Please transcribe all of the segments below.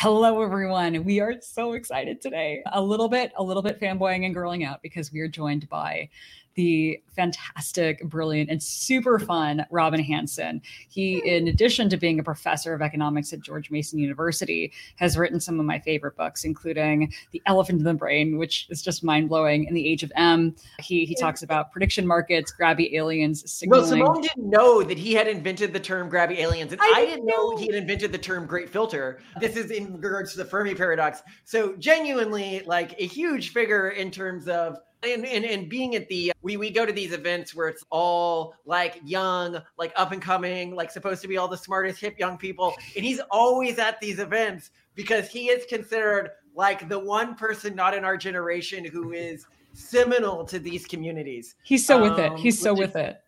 Hello, everyone. We are so excited today. A little bit, a little bit fanboying and girling out because we are joined by the fantastic, brilliant, and super fun Robin Hanson. He, in addition to being a professor of economics at George Mason University, has written some of my favorite books, including The Elephant in the Brain, which is just mind blowing, and The Age of M. He he talks about prediction markets, grabby aliens, signaling. Well, Simone didn't know that he had invented the term grabby aliens, and I I, didn't know know. he had invented the term great filter. Oh. This is in regards to the Fermi paradox. So genuinely, like a huge figure in terms of and, and and being at the we we go to these events where it's all like young, like up and coming, like supposed to be all the smartest hip young people, and he's always at these events because he is considered like the one person not in our generation who is seminal to these communities. He's so with it. Um, He's so with it.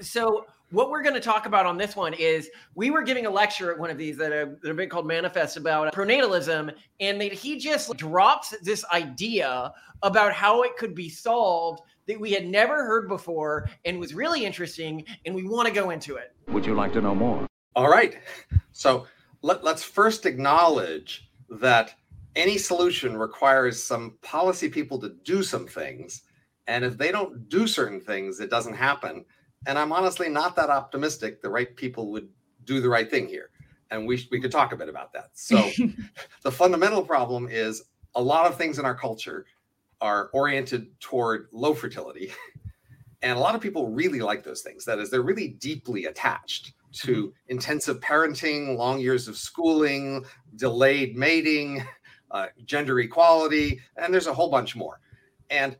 so what we're going to talk about on this one is we were giving a lecture at one of these that a, that a bit called manifest about pronatalism and that he just drops this idea about how it could be solved that we had never heard before and was really interesting and we want to go into it Would you like to know more? All right. So let, let's first acknowledge that any solution requires some policy people to do some things. And if they don't do certain things, it doesn't happen. And I'm honestly not that optimistic the right people would do the right thing here. And we, we could talk a bit about that. So the fundamental problem is a lot of things in our culture are oriented toward low fertility. And a lot of people really like those things. That is, they're really deeply attached to intensive parenting, long years of schooling, delayed mating, uh, gender equality, and there's a whole bunch more. And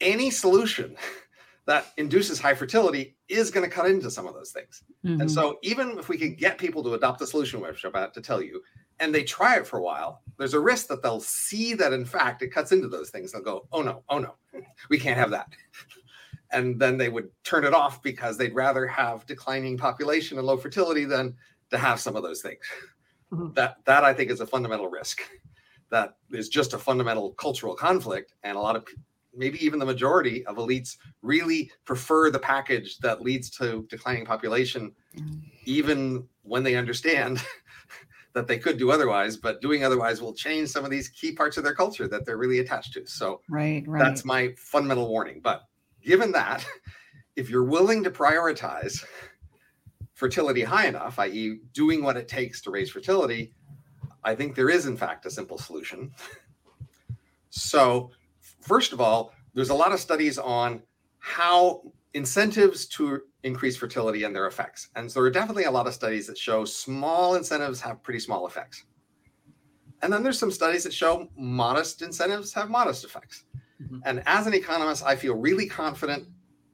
any solution that induces high fertility is going to cut into some of those things. Mhm. And so, even if we could get people to adopt the solution, which I'm about to tell you, and they try it for a while, there's a risk that they'll see that in fact it cuts into those things. They'll go, oh no, oh no, we can't have that. And then they would turn it off because they'd rather have declining population and low fertility than to have some of those things. Mhm. That that I think is a fundamental risk. That is just a fundamental cultural conflict, and a lot of maybe even the majority of elites really prefer the package that leads to declining population, mm. even when they understand that they could do otherwise. But doing otherwise will change some of these key parts of their culture that they're really attached to. So right, right. that's my fundamental warning. But given that, if you're willing to prioritize fertility high enough, i.e., doing what it takes to raise fertility, I think there is, in fact, a simple solution. So, first of all, there's a lot of studies on how incentives to increase fertility and their effects. And so, there are definitely a lot of studies that show small incentives have pretty small effects. And then there's some studies that show modest incentives have modest effects. Mhm. And as an economist, I feel really confident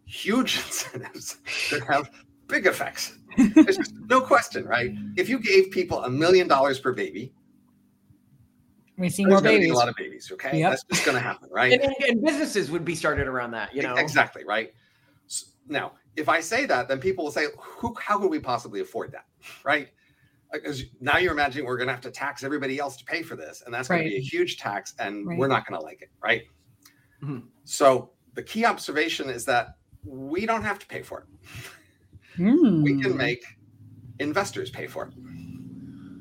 huge incentives that have big effects. There's just no question, right? If you gave people a million dollars per baby, we see there's more going to be babies. a lot of babies. Okay, Yep. that's just going to happen, right? and, and, and businesses would be started around that you know Exactly, right? S- Now, if I say that, then people will say, Who, how could we possibly afford that? Right? Because now you're imagining we're going to have to tax everybody else to pay for this. And that's going to be a huge tax, and Right. we're not going to like it, right? Mhm. So the key observation is that we don't have to pay for it. we Mm. can make investors pay for it.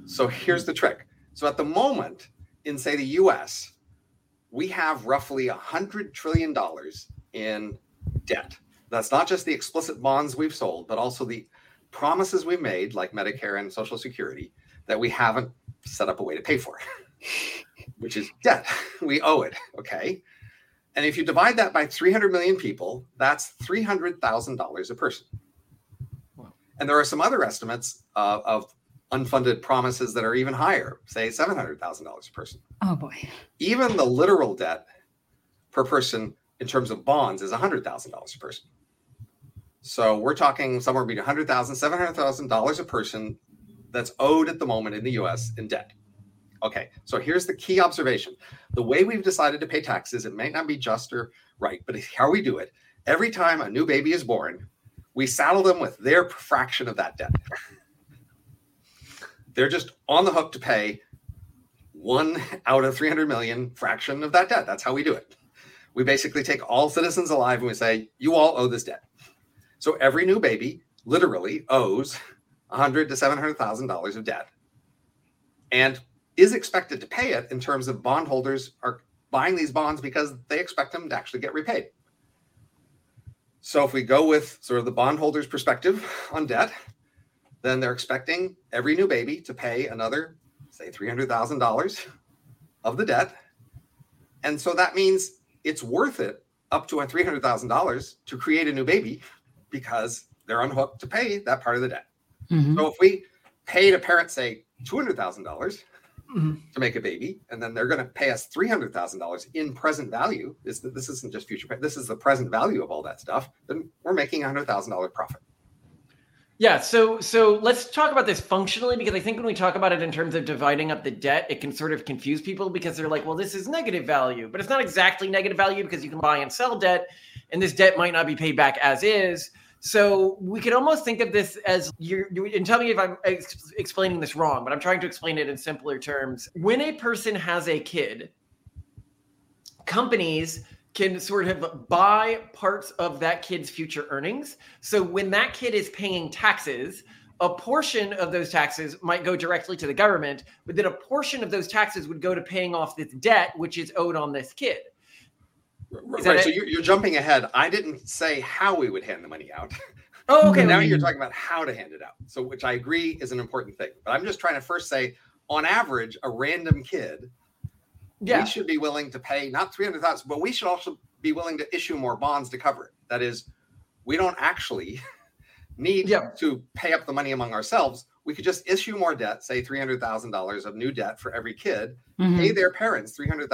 So here's the trick. So at the moment, in say the US, we have roughly $100 trillion in debt. That's not just the explicit bonds we've sold, but also the promises we've made, like Medicare and Social Security, that we haven't set up a way to pay for, which is debt. We owe it. Okay. And if you divide that by 300 million people, that's $300,000 a person. And there are some other estimates uh, of unfunded promises that are even higher, say $700,000 a person. Oh boy. Even the literal debt per person in terms of bonds is $100,000 a person. So we're talking somewhere between $100,000, $700,000 a person that's owed at the moment in the US in debt. Okay, so here's the key observation. The way we've decided to pay taxes, it may not be just or right, but it's how we do it. Every time a new baby is born, we saddle them with their fraction of that debt. They're just on the hook to pay one out of 300 million fraction of that debt. That's how we do it. We basically take all citizens alive and we say, you all owe this debt. So every new baby literally owes 100 to 700,000 dollars of debt. And is expected to pay it in terms of bondholders are buying these bonds because they expect them to actually get repaid. So if we go with sort of the bondholder's perspective on debt, then they're expecting every new baby to pay another, say, $300,000 of the debt. And so that means it's worth it up to a $300,000 to create a new baby because they're unhooked to pay that part of the debt. Mm-hmm. So if we paid a parent, say, $200,000 mm-hmm. to make a baby, and then they're going to pay us $300,000 in present value, this, this isn't just future, this is the present value of all that stuff, then we're making a $100,000 profit. Yeah, so so let's talk about this functionally because I think when we talk about it in terms of dividing up the debt, it can sort of confuse people because they're like, well, this is negative value, but it's not exactly negative value because you can buy and sell debt, and this debt might not be paid back as is. So we could almost think of this as you're, and tell me if I'm ex- explaining this wrong, but I'm trying to explain it in simpler terms. When a person has a kid, companies can sort of buy parts of that kid's future earnings. So when that kid is paying taxes, a portion of those taxes might go directly to the government, but then a portion of those taxes would go to paying off this debt, which is owed on this kid. Is right. So you're, you're, jumping ahead. I didn't say how we would hand the money out. Oh, okay. now you're talking about how to hand it out. So, which I agree is an important thing. But I'm just trying to first say, on average, a random kid yeah. we should be willing to pay not 300,000, but we should also be willing to issue more bonds to cover it. That is, we don't actually need yeah. to pay up the money among ourselves. We could just issue more debt, say $300,000 of new debt for every kid, mm-hmm. pay their parents $300,000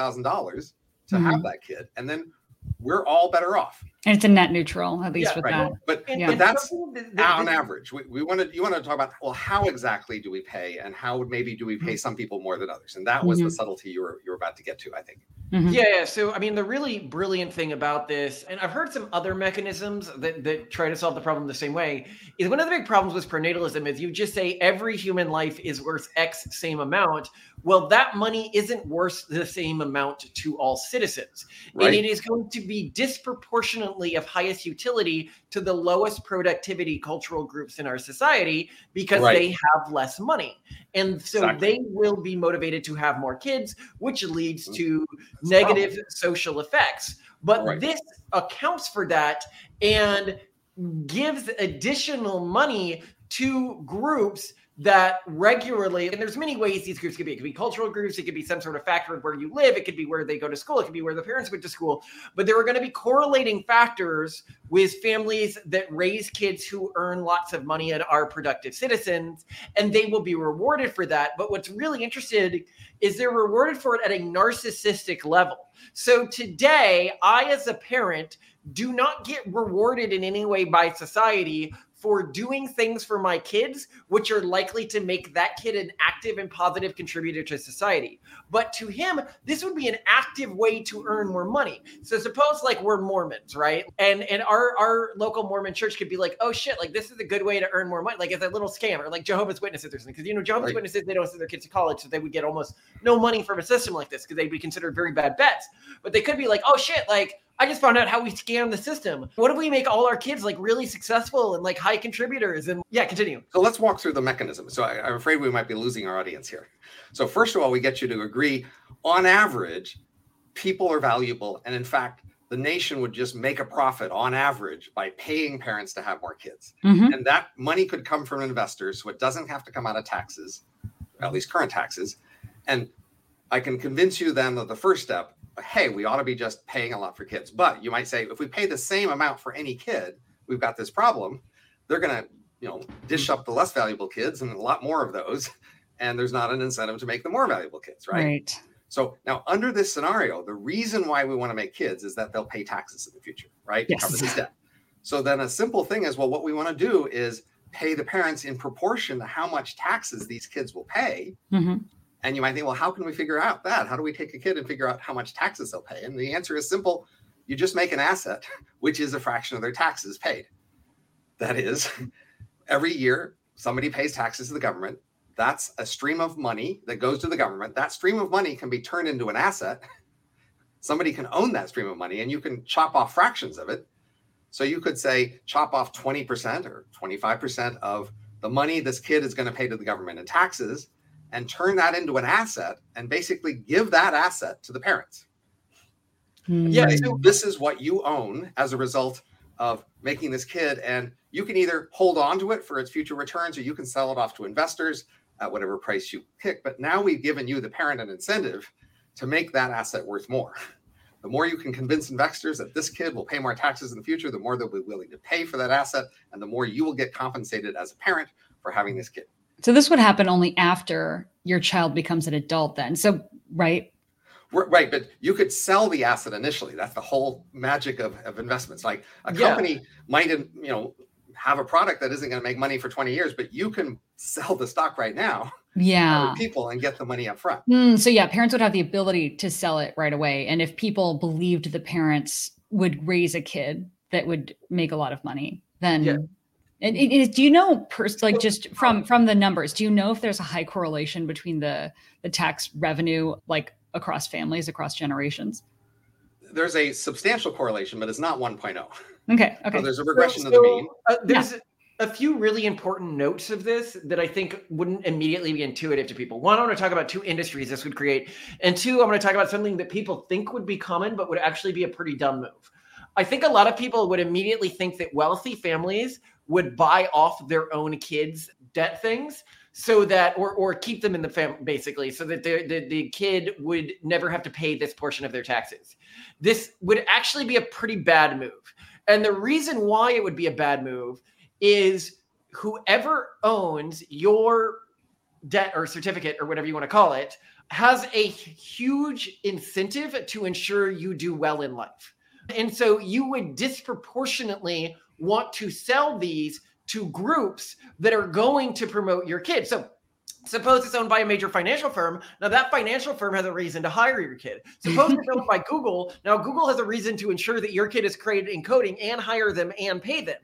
to mm-hmm. have that kid, and then we're all better off. And it's a net neutral, at least yeah, with right. that. But, yeah. but that's on average. We, we wanted you want to talk about well, how exactly do we pay, and how maybe do we pay mm-hmm. some people more than others? And that was mm-hmm. the subtlety you were you were about to get to, I think. Mm-hmm. Yeah, yeah. So I mean, the really brilliant thing about this, and I've heard some other mechanisms that that try to solve the problem the same way, is one of the big problems with pronatalism is you just say every human life is worth X same amount. Well, that money isn't worth the same amount to all citizens, right. and it is going to be disproportionately of highest utility to the lowest productivity cultural groups in our society because right. they have less money. And so exactly. they will be motivated to have more kids, which leads mm. to That's negative social effects. But right. this accounts for that and gives additional money to groups that regularly and there's many ways these groups could be. It could be cultural groups it could be some sort of factor of where you live it could be where they go to school it could be where the parents went to school but there are going to be correlating factors with families that raise kids who earn lots of money and are productive citizens and they will be rewarded for that but what's really interesting is they're rewarded for it at a narcissistic level. So today i as a parent do not get rewarded in any way by society for doing things for my kids, which are likely to make that kid an active and positive contributor to society. But to him, this would be an active way to earn more money. So suppose like we're Mormons, right? And and our our local Mormon church could be like, oh shit, like this is a good way to earn more money. Like it's a little scam, or like Jehovah's Witnesses or something. Because you know, Jehovah's right. Witnesses, they don't send their kids to college, so they would get almost no money from a system like this because they'd be considered very bad bets. But they could be like, oh shit, like I just found out how we scam the system. What if we make all our kids like really successful and like high contributors? And yeah, continue. So let's walk through the mechanism. So I, am afraid we might be losing our audience here. So first of all, we get you to agree on average, people are valuable. And in fact, the nation would just make a profit on average by paying parents to have more kids. Mm-hmm. And that money could come from investors. So it doesn't have to come out of taxes, at least current taxes. And I can convince you then that the first step hey, we ought to be just paying a lot for kids. But you might say, if we pay the same amount for any kid, we've got this problem. They're going to, you know, dish up the less valuable kids and a lot more of those. And there's not an incentive to make the more valuable kids, right? Right. So now, under this scenario, the reason why we want to make kids is that they'll pay taxes in the future, right? Yes. To cover this debt. So then a simple thing is, well, what we want to do is pay the parents in proportion to how much taxes these kids will pay. Mm-hmm. And you might think, well, how can we figure out that? How do we take a kid and figure out how much taxes they'll pay? And the answer is simple you just make an asset, which is a fraction of their taxes paid. That is, every year somebody pays taxes to the government. That's a stream of money that goes to the government. That stream of money can be turned into an asset. Somebody can own that stream of money and you can chop off fractions of it. So you could say, chop off 20% or 25% of the money this kid is going to pay to the government in taxes and turn that into an asset and basically give that asset to the parents. Yeah, Hmm. so this is what you own as a result of making this kid, and you can either hold on to it for its future returns or you can sell it off to investors at whatever price you pick. But now we've given you, the parent, an incentive to make that asset worth more. The more you can convince investors that this kid will pay more taxes in the future, the more they'll be willing to pay for that asset, and the more you will get compensated as a parent for having this kid. So this would happen only after your child becomes an adult then. So right? Right, but you could sell the asset initially. That's the whole magic of, of investments. Like a Yeah. company might, you know, have a product that isn't going to make money for 20 years, but you can sell the stock right now Yeah. people and get the money up front. Hmm, so yeah, parents would have the ability to sell it right away. And if people believed the parents would raise a kid that would make a lot of money, then Yeah. And it is, do you know, pers- like just from from the numbers, do you know if there's a high correlation between the the tax revenue, like across families, across generations? There's a substantial correlation, but it's not 1.0. Okay, So okay, there's a regression to so, the mean. uh, there's a few really important notes of this that I think wouldn't immediately be intuitive to people. One, I want to talk about two industries this would create, and two, I'm going to talk about something that people think would be common but would actually be a pretty dumb move. I think a lot of people would immediately think that wealthy families would buy off their own kids' debt things so that or or keep them in the family basically so that the, the the kid would never have to pay this portion of their taxes this would actually be a pretty bad move and the reason why it would be a bad move is whoever owns your debt or certificate or whatever you want to call it has a huge incentive to ensure you do well in life. And so you would disproportionately want to sell these to groups that are going to promote your kid. So suppose it's owned by a major financial firm. Now that financial firm has a reason to hire your kid. Suppose it's owned by Google. Now Google has a reason to ensure that your kid is created in coding and hire them and pay them.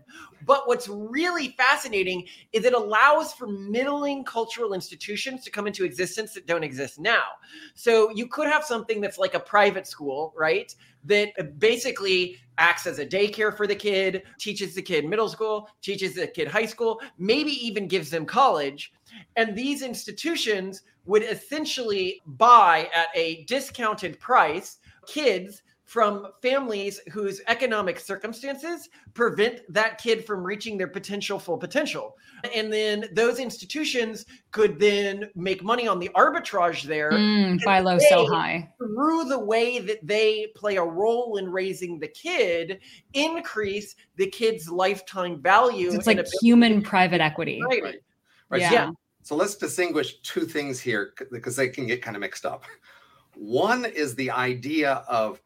But what's really fascinating is it allows for middling cultural institutions to come into existence that don't exist now. So you could have something that's like a private school, right? That basically acts as a daycare for the kid, teaches the kid middle school, teaches the kid high school, maybe even gives them college. And these institutions would essentially buy at a discounted price kids from families whose economic circumstances prevent that kid from reaching their potential full potential. And then those institutions could then make money on the arbitrage there Mm, buy low, sell high. through the way that they play a role in raising the kid, increase the kid's lifetime value. It's like human private equity. Right. Right. Yeah. So, so let's distinguish two things here because they can get kind of mixed up. One is the idea of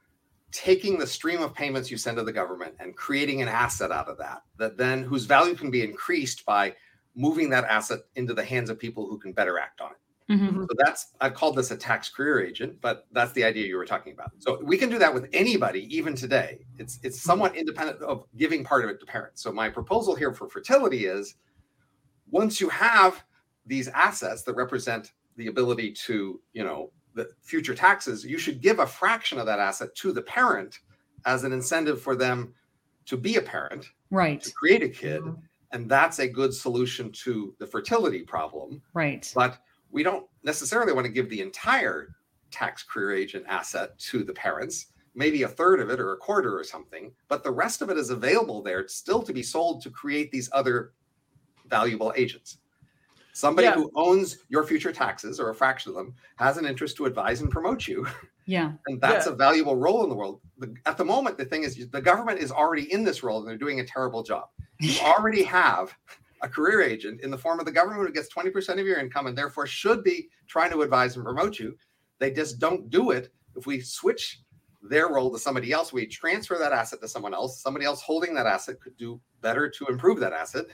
taking the stream of payments you send to the government and creating an asset out of that, that then whose value can be increased by moving that asset into the hands of people who can better act on it. Mhm. So that's I've called this a tax career agent, but that's the idea you were talking about. So we can do that with anybody, even today. It's it's somewhat independent of giving part of it to parents. So my proposal here for fertility is once you have these assets that represent the ability to, you know, the future taxes, you should give a fraction of that asset to the parent as an incentive for them to be a parent, Right, to create a kid. Mm-hmm. And that's a good solution to the fertility problem right. but we don't necessarily want to give the entire tax career agent asset to the parents maybe a third of it or a quarter or something but the rest of it is available there still to be sold to create these other valuable agents somebody Yeah. who owns your future taxes or a fraction of them has an interest to advise and promote you Yeah. and that's Yeah. a valuable role in the world the, at the moment the thing is the government is already in this role and they're doing a terrible job you already have a career agent in the form of the government who gets 20% of your income and therefore should be trying to advise and promote you. They just don't do it. If we switch their role to somebody else, we transfer that asset to someone else. Somebody else holding that asset could do better to improve that asset.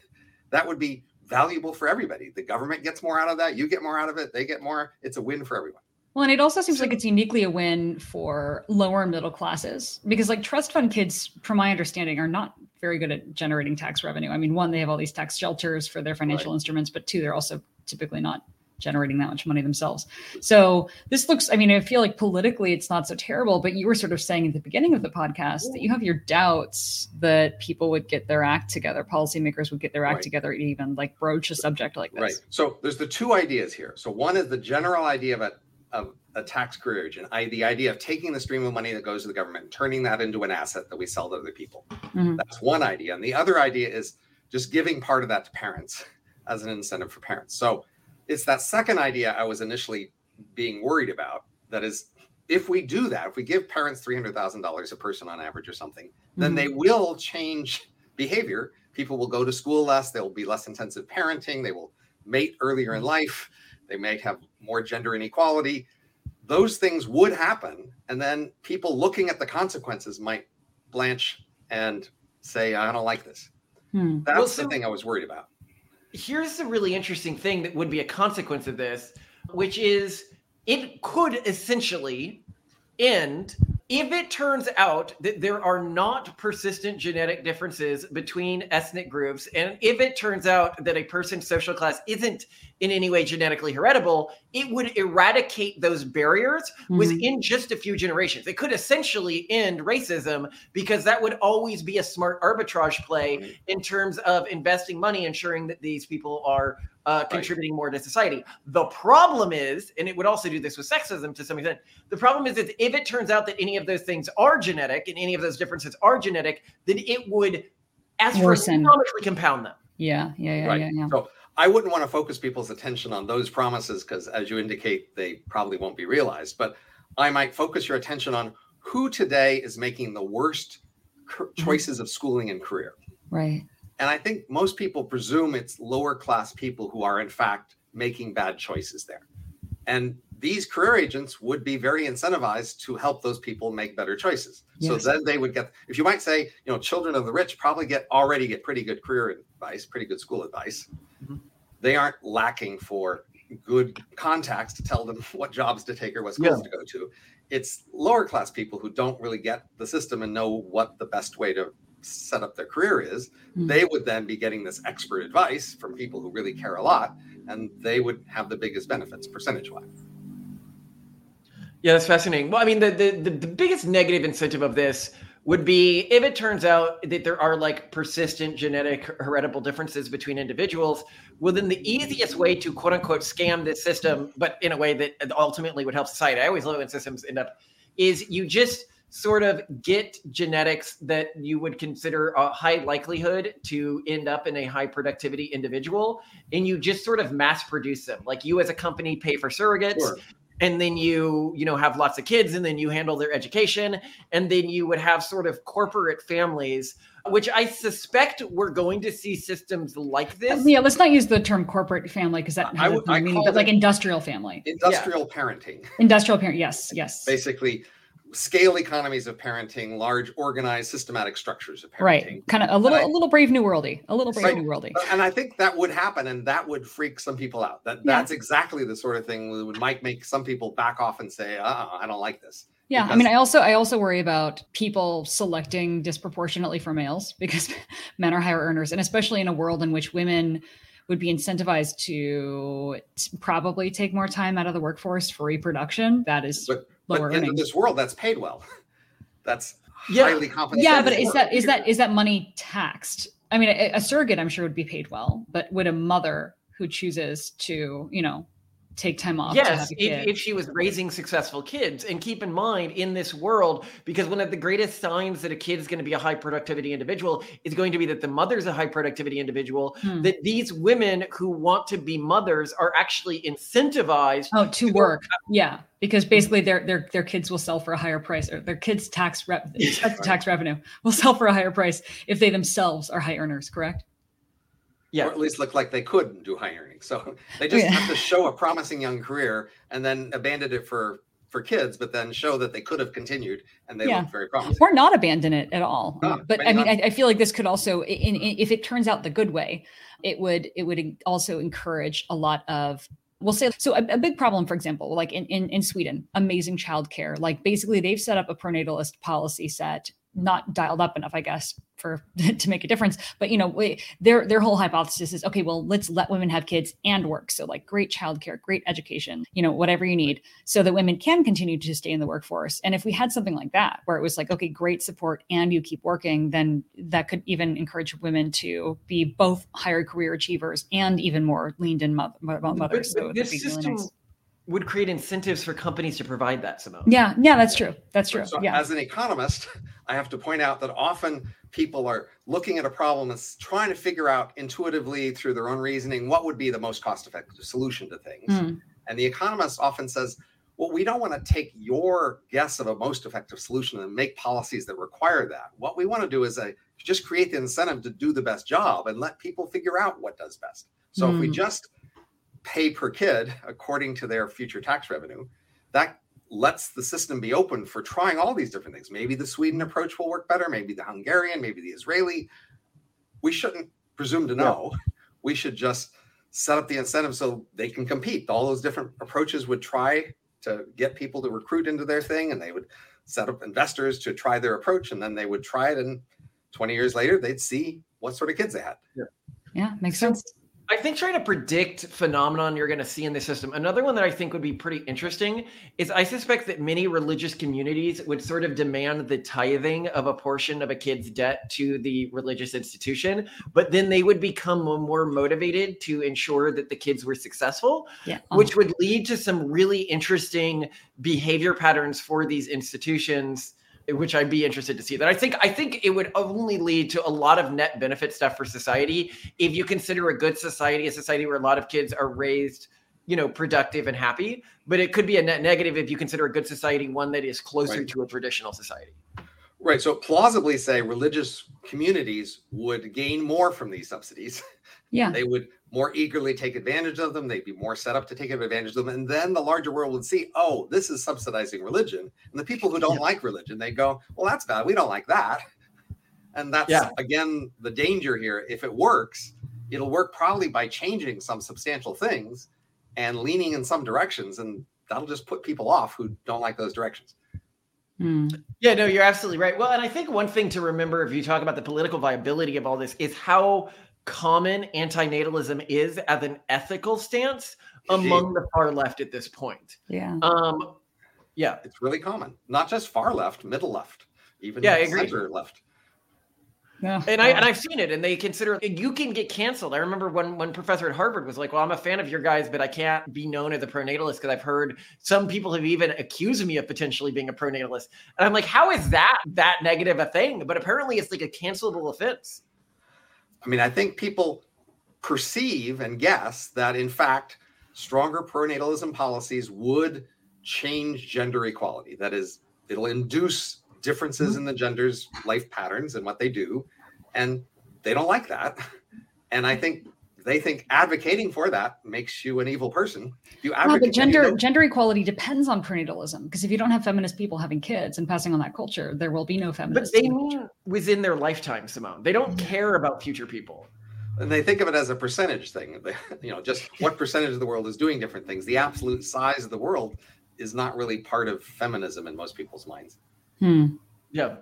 That would be valuable for everybody. The government gets more out of that. You get more out of it. They get more. It's a win for everyone. Well, and it also seems So- like it's uniquely a win for lower middle classes because, like, trust fund kids, from my understanding, are not very good at generating tax revenue. I mean, one, they have all these tax shelters for their financial instruments, but two, they're also typically not generating that much money themselves. So this looks, I mean, I feel like politically it's not so terrible, but you were sort of saying at the beginning of the podcast that you have your doubts that people would get their act together, policymakers would get their act right. together, even like broach a subject like this. Right. So there's the two ideas here. So one is the general idea of a, of a tax career agent, I, the idea of taking the stream of money that goes to the government and turning that into an asset that we sell to other people. Mm-hmm. That's one idea. And the other idea is just giving part of that to parents as an incentive for parents. So it's that second idea I was initially being worried about. That is, if we do that, if we give parents $300,000 a person on average or something, mm-hmm. then they will change behavior. People will go to school less. they'll be less intensive parenting. They will mate earlier in life. They may have more gender inequality. Those things would happen. And then people looking at the consequences might blanch and say, I don't like this. Hmm. That's well, so- the thing I was worried about here's a really interesting thing that would be a consequence of this, which is it could essentially end if it turns out that there are not persistent genetic differences between ethnic groups, and if it turns out that a person's social class isn't in any way genetically heritable, it would eradicate those barriers mm-hmm. within just a few generations. It could essentially end racism because that would always be a smart arbitrage play in terms of investing money, ensuring that these people are uh, contributing right. more to society. The problem is, and it would also do this with sexism to some extent. The problem is that if it turns out that any of those things are genetic and any of those differences are genetic, then it would as astronomically compound them. Yeah, yeah, yeah, right. yeah, yeah. So I wouldn't want to focus people's attention on those promises because, as you indicate, they probably won't be realized. But I might focus your attention on who today is making the worst mm-hmm. choices of schooling and career. Right. And I think most people presume it's lower class people who are, in fact, making bad choices there. And these career agents would be very incentivized to help those people make better choices. Yes. So then they would get, if you might say, you know, children of the rich probably get already get pretty good career advice, pretty good school advice. They aren't lacking for good contacts to tell them what jobs to take or what schools yeah. to go to. It's lower class people who don't really get the system and know what the best way to set up their career is, mm-hmm. they would then be getting this expert advice from people who really care a lot, and they would have the biggest benefits percentage wise. Yeah, that's fascinating. Well, I mean, the, the the biggest negative incentive of this would be if it turns out that there are like persistent genetic heritable differences between individuals. Well, then the easiest way to quote unquote scam this system, but in a way that ultimately would help society. I always love when systems end up is you just sort of get genetics that you would consider a high likelihood to end up in a high productivity individual and you just sort of mass produce them like you as a company pay for surrogates sure. And then you you know have lots of kids and then you handle their education and then you would have sort of corporate families which I suspect we're going to see systems like this. Yeah, let's not use the term corporate family because that has a meaning, but like industrial family. Industrial yeah. parenting. Industrial parent, yes, yes. Basically, scale economies of parenting, large organized systematic structures of parenting. Right. Kind of a little I, a little brave new worldy, a little brave right. new worldy. And I think that would happen and that would freak some people out. That yeah. that's exactly the sort of thing that would might make some people back off and say, uh I don't like this. Yeah, because- I mean, I also I also worry about people selecting disproportionately for males because men are higher earners, and especially in a world in which women would be incentivized to probably take more time out of the workforce for reproduction. That is but, lower but in this world, that's paid well. That's yeah. highly compensated. Yeah, but is that is that is that money taxed? I mean, a, a surrogate, I'm sure, would be paid well, but would a mother who chooses to, you know, take time off. Yes, if, if, she was raising successful kids. And keep in mind, in this world, because one of the greatest signs that a kid is going to be a high productivity individual is going to be that the mother's a high productivity individual, hmm. that these women who want to be mothers are actually incentivized oh, to, to work. work. Yeah. Because basically their their their kids will sell for a higher price or their kids tax rep tax revenue will sell for a higher price if they themselves are high earners, correct? Yeah. or at least look like they could do high earning. So they just yeah. have to show a promising young career and then abandon it for for kids, but then show that they could have continued and they yeah. look very promising. Or not abandon it at all. No, but I mean, I, I, feel like this could also, in, in, if it turns out the good way, it would it would also encourage a lot of we'll say so a, a, big problem for example like in, in, in sweden amazing childcare like basically they've set up a pronatalist policy set not dialed up enough, I guess, for to make a difference. But you know, we, their their whole hypothesis is okay. Well, let's let women have kids and work. So like great childcare, great education, you know, whatever you need, so that women can continue to stay in the workforce. And if we had something like that, where it was like, okay, great support and you keep working, then that could even encourage women to be both higher career achievers and even more leaned in mother, mothers. But, but so this system. Really nice would create incentives for companies to provide that, Simone. Yeah, yeah, that's true. That's true. So yeah. as an economist, I have to point out that often people are looking at a problem and trying to figure out intuitively through their own reasoning what would be the most cost-effective solution to things. Mm. And the economist often says, well, we don't want to take your guess of a most effective solution and make policies that require that. What we want to do is a, just create the incentive to do the best job and let people figure out what does best. So mm. if we hmm. just pay per kid according to their future tax revenue, that lets the system be open for trying all these different things. Maybe the Sweden approach will work better, maybe the Hungarian, maybe the Israeli. We shouldn't presume to know. Yeah. We should just set up the incentive so they can compete. All those different approaches would try to get people to recruit into their thing, and they would set up investors to try their approach, and then they would try it. And 20 years later, they'd see what sort of kids they had. Yeah, yeah makes sense. I think trying to predict phenomenon you're going to see in the system. Another one that I think would be pretty interesting is I suspect that many religious communities would sort of demand the tithing of a portion of a kid's debt to the religious institution, but then they would become more motivated to ensure that the kids were successful, yeah. which would lead to some really interesting behavior patterns for these institutions which I'd be interested to see. That I think I think it would only lead to a lot of net benefit stuff for society if you consider a good society a society where a lot of kids are raised, you know, productive and happy. But it could be a net negative if you consider a good society one that is closer right. to a traditional society. Right. So plausibly say religious communities would gain more from these subsidies. Yeah. They would more eagerly take advantage of them. They'd be more set up to take advantage of them. And then the larger world would see, oh, this is subsidizing religion. And the people who don't yeah. like religion, they go, well, that's bad. We don't like that. And that's, yeah. again, the danger here. If it works, it'll work probably by changing some substantial things and leaning in some directions. And that'll just put people off who don't like those directions. Mm. Yeah, no, you're absolutely right. Well, and I think one thing to remember if you talk about the political viability of all this is how common antinatalism is as an ethical stance among the far left at this point. Yeah. Um, yeah, it's really common. Not just far left, middle left, even yeah, center left. Yeah. And I and I've seen it, and they consider you can get canceled. I remember when when professor at Harvard was like, "Well, I'm a fan of your guys, but I can't be known as a pronatalist because I've heard some people have even accused me of potentially being a pronatalist." And I'm like, "How is that that negative a thing?" But apparently, it's like a cancelable offense. I mean, I think people perceive and guess that, in fact, stronger pronatalism policies would change gender equality. That is, it'll induce differences in the genders' life patterns and what they do. And they don't like that. And I think they think advocating for that makes you an evil person. You advocate, no, but gender you know, gender equality depends on pronatalism because if you don't have feminist people having kids and passing on that culture, there will be no feminist. But they mean within their lifetime, Simone. They don't care about future people. And they think of it as a percentage thing. You know, just what percentage of the world is doing different things. The absolute size of the world is not really part of feminism in most people's minds. Hmm. Yeah.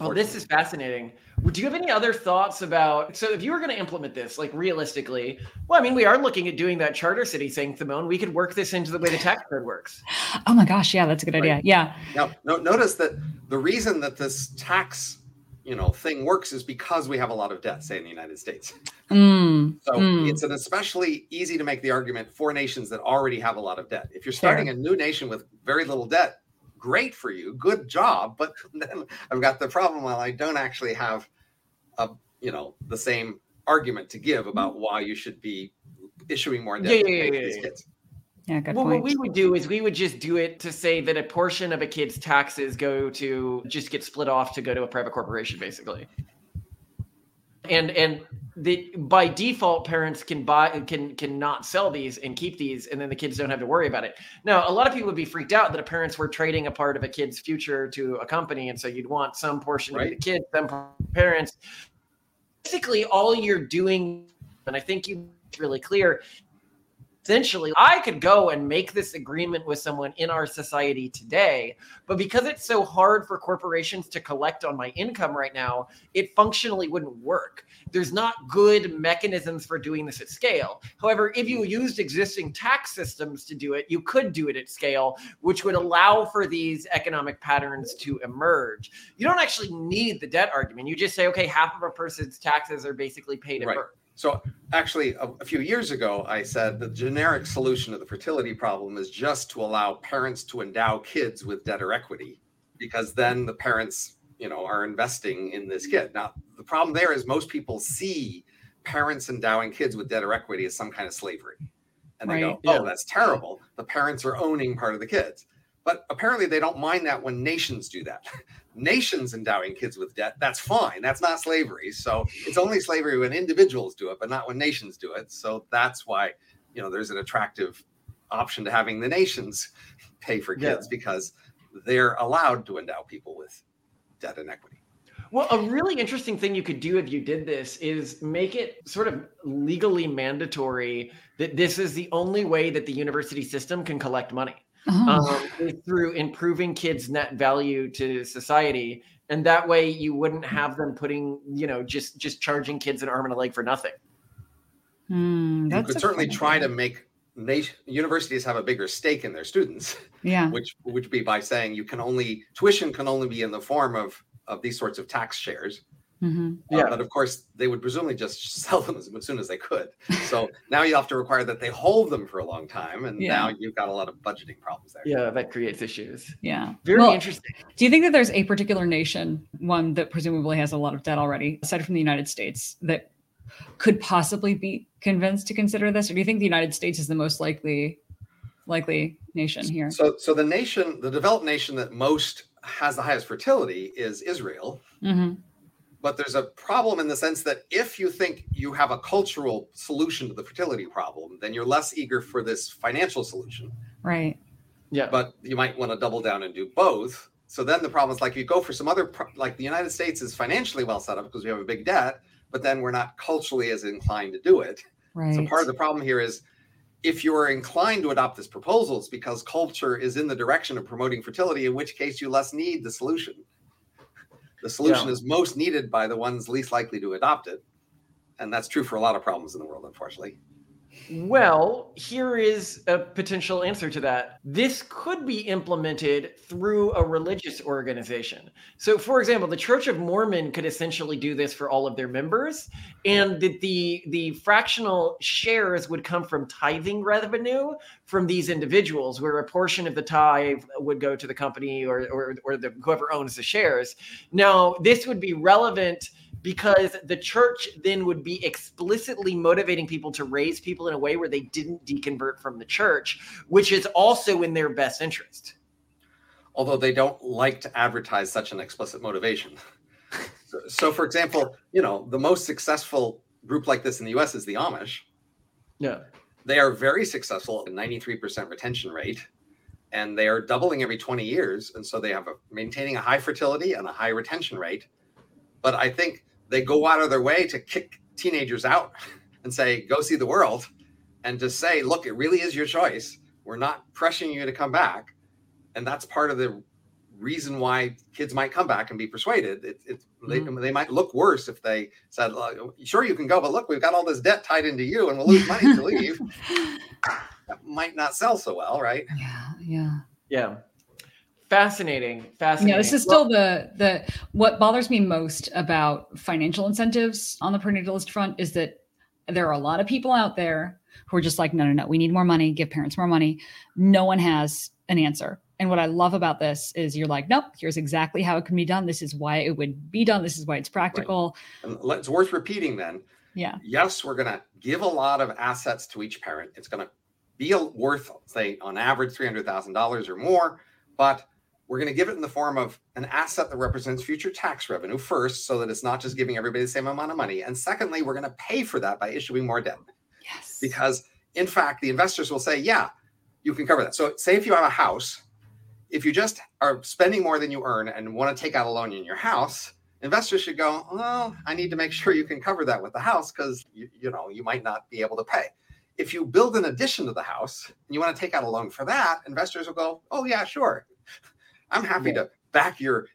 Oh, this is fascinating. Do you have any other thoughts about? So, if you were going to implement this, like realistically, well, I mean, we are looking at doing that charter city thing, Simone. We could work this into the way the tax code works. Oh my gosh, yeah, that's a good right. idea. Yeah. Now, no, notice that the reason that this tax, you know, thing works is because we have a lot of debt, say in the United States. Mm, so mm. it's an especially easy to make the argument for nations that already have a lot of debt. If you're starting a new nation with very little debt, great for you, good job. But then I've got the problem Well, I don't actually have a you know the same argument to give mm-hmm. about why you should be issuing more debt yeah, yeah, yeah, yeah, kids. Yeah, good well, point. what we would do is we would just do it to say that a portion of a kid's taxes go to just get split off to go to a private corporation, basically and and the by default parents can buy can can not sell these and keep these and then the kids don't have to worry about it now a lot of people would be freaked out that a parents were trading a part of a kid's future to a company and so you'd want some portion right. of the kids some parents basically all you're doing and i think you really clear essentially I could go and make this agreement with someone in our society today, but because it's so hard for corporations to collect on my income right now, it functionally wouldn't work. There's not good mechanisms for doing this at scale. However, if you used existing tax systems to do it, you could do it at scale, which would allow for these economic patterns to emerge. You don't actually need the debt argument. You just say, okay, half of a person's taxes are basically paid at Right. birth. So actually, a, a few years ago, I said the generic solution to the fertility problem is just to allow parents to endow kids with debt or equity, because then the parents, you know, are investing in this kid. Now, the problem there is most people see parents endowing kids with debt or equity as some kind of slavery, and they Right. go, "Oh, Yeah. that's terrible. The parents are owning part of the kids." But apparently, they don't mind that when nations do that. nations endowing kids with debt, that's fine. That's not slavery. So it's only slavery when individuals do it, but not when nations do it. So that's why, you know, there's an attractive option to having the nations pay for Yeah. kids because they're allowed to endow people with debt and equity. Well, a really interesting thing you could do if you did this is make it sort of legally mandatory that this is the only way that the university system can collect money Oh. um, through improving kids' net value to society, and that way you wouldn't have them putting, you know, just just charging kids an arm and a leg for nothing. Hmm, You could certainly fun try to make nation, universities have a bigger stake in their students, Yeah. which would be by saying you can only tuition can only be in the form of of these sorts of tax shares. Hmm Uh, Yeah. but of course, they would presumably just sell them as, as soon as they could. So now you have to require that they hold them for a long time, and Yeah. now you've got a lot of budgeting problems there. Yeah, that creates issues. Yeah. Very Well, interesting. Do you think that there's a particular nation, one that presumably has a lot of debt already, aside from the United States, that could possibly be convinced to consider this? Or do you think the United States is the most likely likely nation here? So, so the nation, the developed nation that most has the highest fertility is Israel. hmm But there's a problem in the sense that if you think you have a cultural solution to the fertility problem, then you're less eager for this financial solution. Right. Yeah. But you might want to double down and do both. So then the problem is like you go for some other, pro- like the United States is financially well set up because we have a big debt, but then we're not culturally as inclined to do it. Right. So part of the problem here is if you're inclined to adopt this proposal, it's because culture is in the direction of promoting fertility, in which case you less need the solution. The solution Yeah. is most needed by the ones least likely to adopt it. And that's true for a lot of problems in the world, unfortunately. Well, here is a potential answer to that. This could be implemented through a religious organization. So, for example, the Church of Mormon could essentially do this for all of their members, and that the the fractional shares would come from tithing revenue from these individuals, where a portion of the tithe would go to the company or or, or the whoever owns the shares. Now, this would be relevant because the church then would be explicitly motivating people to raise people in a way where they didn't deconvert from the church, which is also in their best interest. Although they don't like to advertise such an explicit motivation. so, so, for example, you know, the most successful group like this in the US is the Amish. Yeah. They are very successful, a 93% retention rate, and they are doubling every 20 years. And so they have a maintaining a high fertility and a high retention rate. But I think they go out of their way to kick teenagers out and say, go see the world, and to say, look, it really is your choice. We're not pressuring you to come back. And that's part of the reason why kids might come back and be persuaded. It, it, they, mm-hmm. they might look worse if they said, "Look, sure, you can go, but look, we've got all this debt tied into you and we'll lose money to leave. That might not sell so well, right? Yeah. Yeah. Yeah. Fascinating. Fascinating. Yeah, this is Well, still the the what bothers me most about financial incentives on the pronatalist front is that there are a lot of people out there who are just like, no, no, no, we need more money, give parents more money. No one has an answer. And what I love about this is you're like, nope, here's exactly how it can be done. This is why it would be done. This is why it's practical. And let- it's worth repeating then. Yeah. Yes, we're going to give a lot of assets to each parent. It's going to be worth, say, on average, $300,000 or more, but we're going to give it in the form of an asset that represents future tax revenue first, so that it's not just giving everybody the same amount of money. And secondly, we're going to pay for that by issuing more debt. Yes. because in fact the investors will say yeah you can cover that so say if you have a house if you just are spending more than you earn and want to take out a loan in your house investors should go well i need to make sure you can cover that with the house because you, you know you might not be able to pay if you build an addition to the house and you want to take out a loan for that, investors will go, "Oh yeah, sure. I'm happy to back your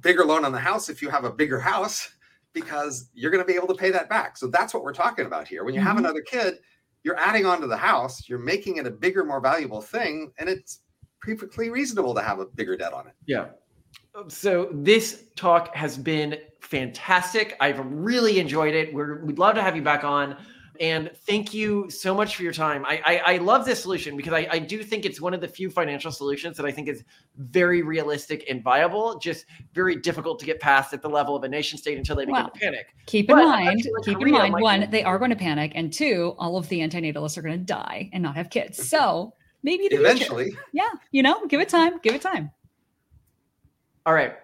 bigger loan on the house if you have a bigger house because you're going to be able to pay that back." So that's what we're talking about here. When you have Mhm. another kid, you're adding on to the house, you're making it a bigger, more valuable thing, and it's perfectly reasonable to have a bigger debt on it. Yeah. So this talk has been fantastic. I've really enjoyed it. We're, we'd love to have you back on. And thank you so much for your time. I, I, I love this solution because I, I do think it's one of the few financial solutions that I think is very realistic and viable, just very difficult to get past at the level of a nation state until they begin Wow. to panic. Keep in But mind, actually, like keep in mind, might one, they are going to panic, and two, all of the antinatalists are going to die and not have kids. Mm-hmm. So maybe the future. Eventually, yeah, you know, give it time, give it time. All right.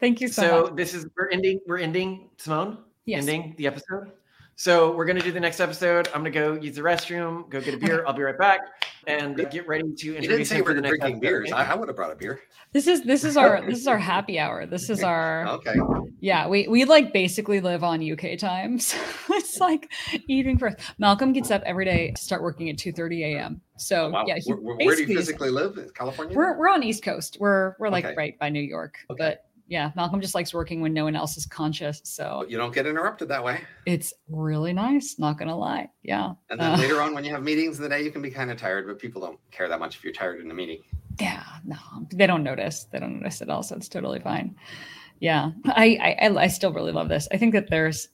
Thank you so, So much. this is we're ending we're ending Simone Yes. ending the episode. So we're gonna do the next episode. I'm gonna go use the restroom, go get a beer. I'll be right back and get ready to you didn't introduce say we for we're the next drinking episode. beers. I, I would have brought a beer. This is this is our this is our happy hour. This is our Okay. yeah. We we like basically live on UK time, so it's like eating first. Malcolm gets up every day to start working at two thirty a.m. So Wow. yeah, he where, where- where do you physically live? In California? We're we're on East Coast. We're we're like Okay. right by New York. Okay. But yeah, Malcolm just likes working when no one else is conscious. So you don't get interrupted that way. it's really nice. Not gonna lie. Yeah. And then Uh, later on, when you have meetings in the day, you can be kind of tired, but people don't care that much if you're tired in a meeting. yeah. No, they don't notice. They don't notice at all. So it's totally fine. Yeah. I I I, still really love this. I think that there's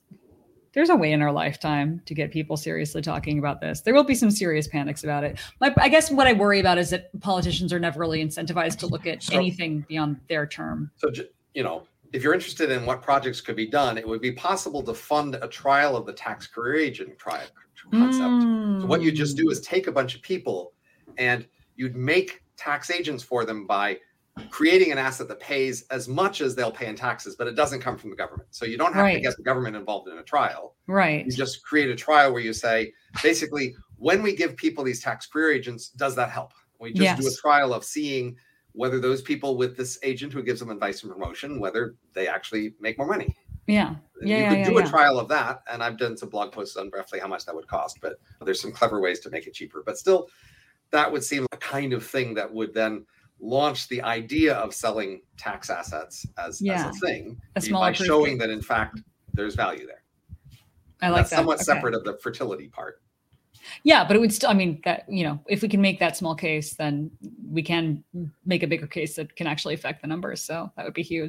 there's a way in our lifetime to get people seriously talking about this. There will be some serious panics about it. My, I guess what I worry about is that politicians are never really incentivized to look at So- anything beyond their term. So, you know, if you're interested in what projects could be done, it would be possible to fund a trial of the tax career agent trial concept. So what you just do is take a bunch of people and you'd make tax agents for them by creating an asset that pays as much as they'll pay in taxes, but it doesn't come from the government. So you don't have to get the government involved in a trial. right. You just create a trial where you say, basically, when we give people these tax career agents, does that help? We just do a trial of seeing whether those people with this agent who gives them advice and promotion, whether they actually make more money. Yeah. Yeah. you yeah, could yeah, do a trial of that, and I've done some blog posts on roughly how much that would cost, but there's some clever ways to make it cheaper. But still, that would seem a kind of thing that would then launch the idea of selling tax assets as, Yeah. as a thing A by showing that in fact there's value there. I like That's that. somewhat Okay. separate of the fertility part. Yeah, but it would still. I mean, that you know, if we can make that small case, then we can make a bigger case that can actually affect the numbers. So that would be huge.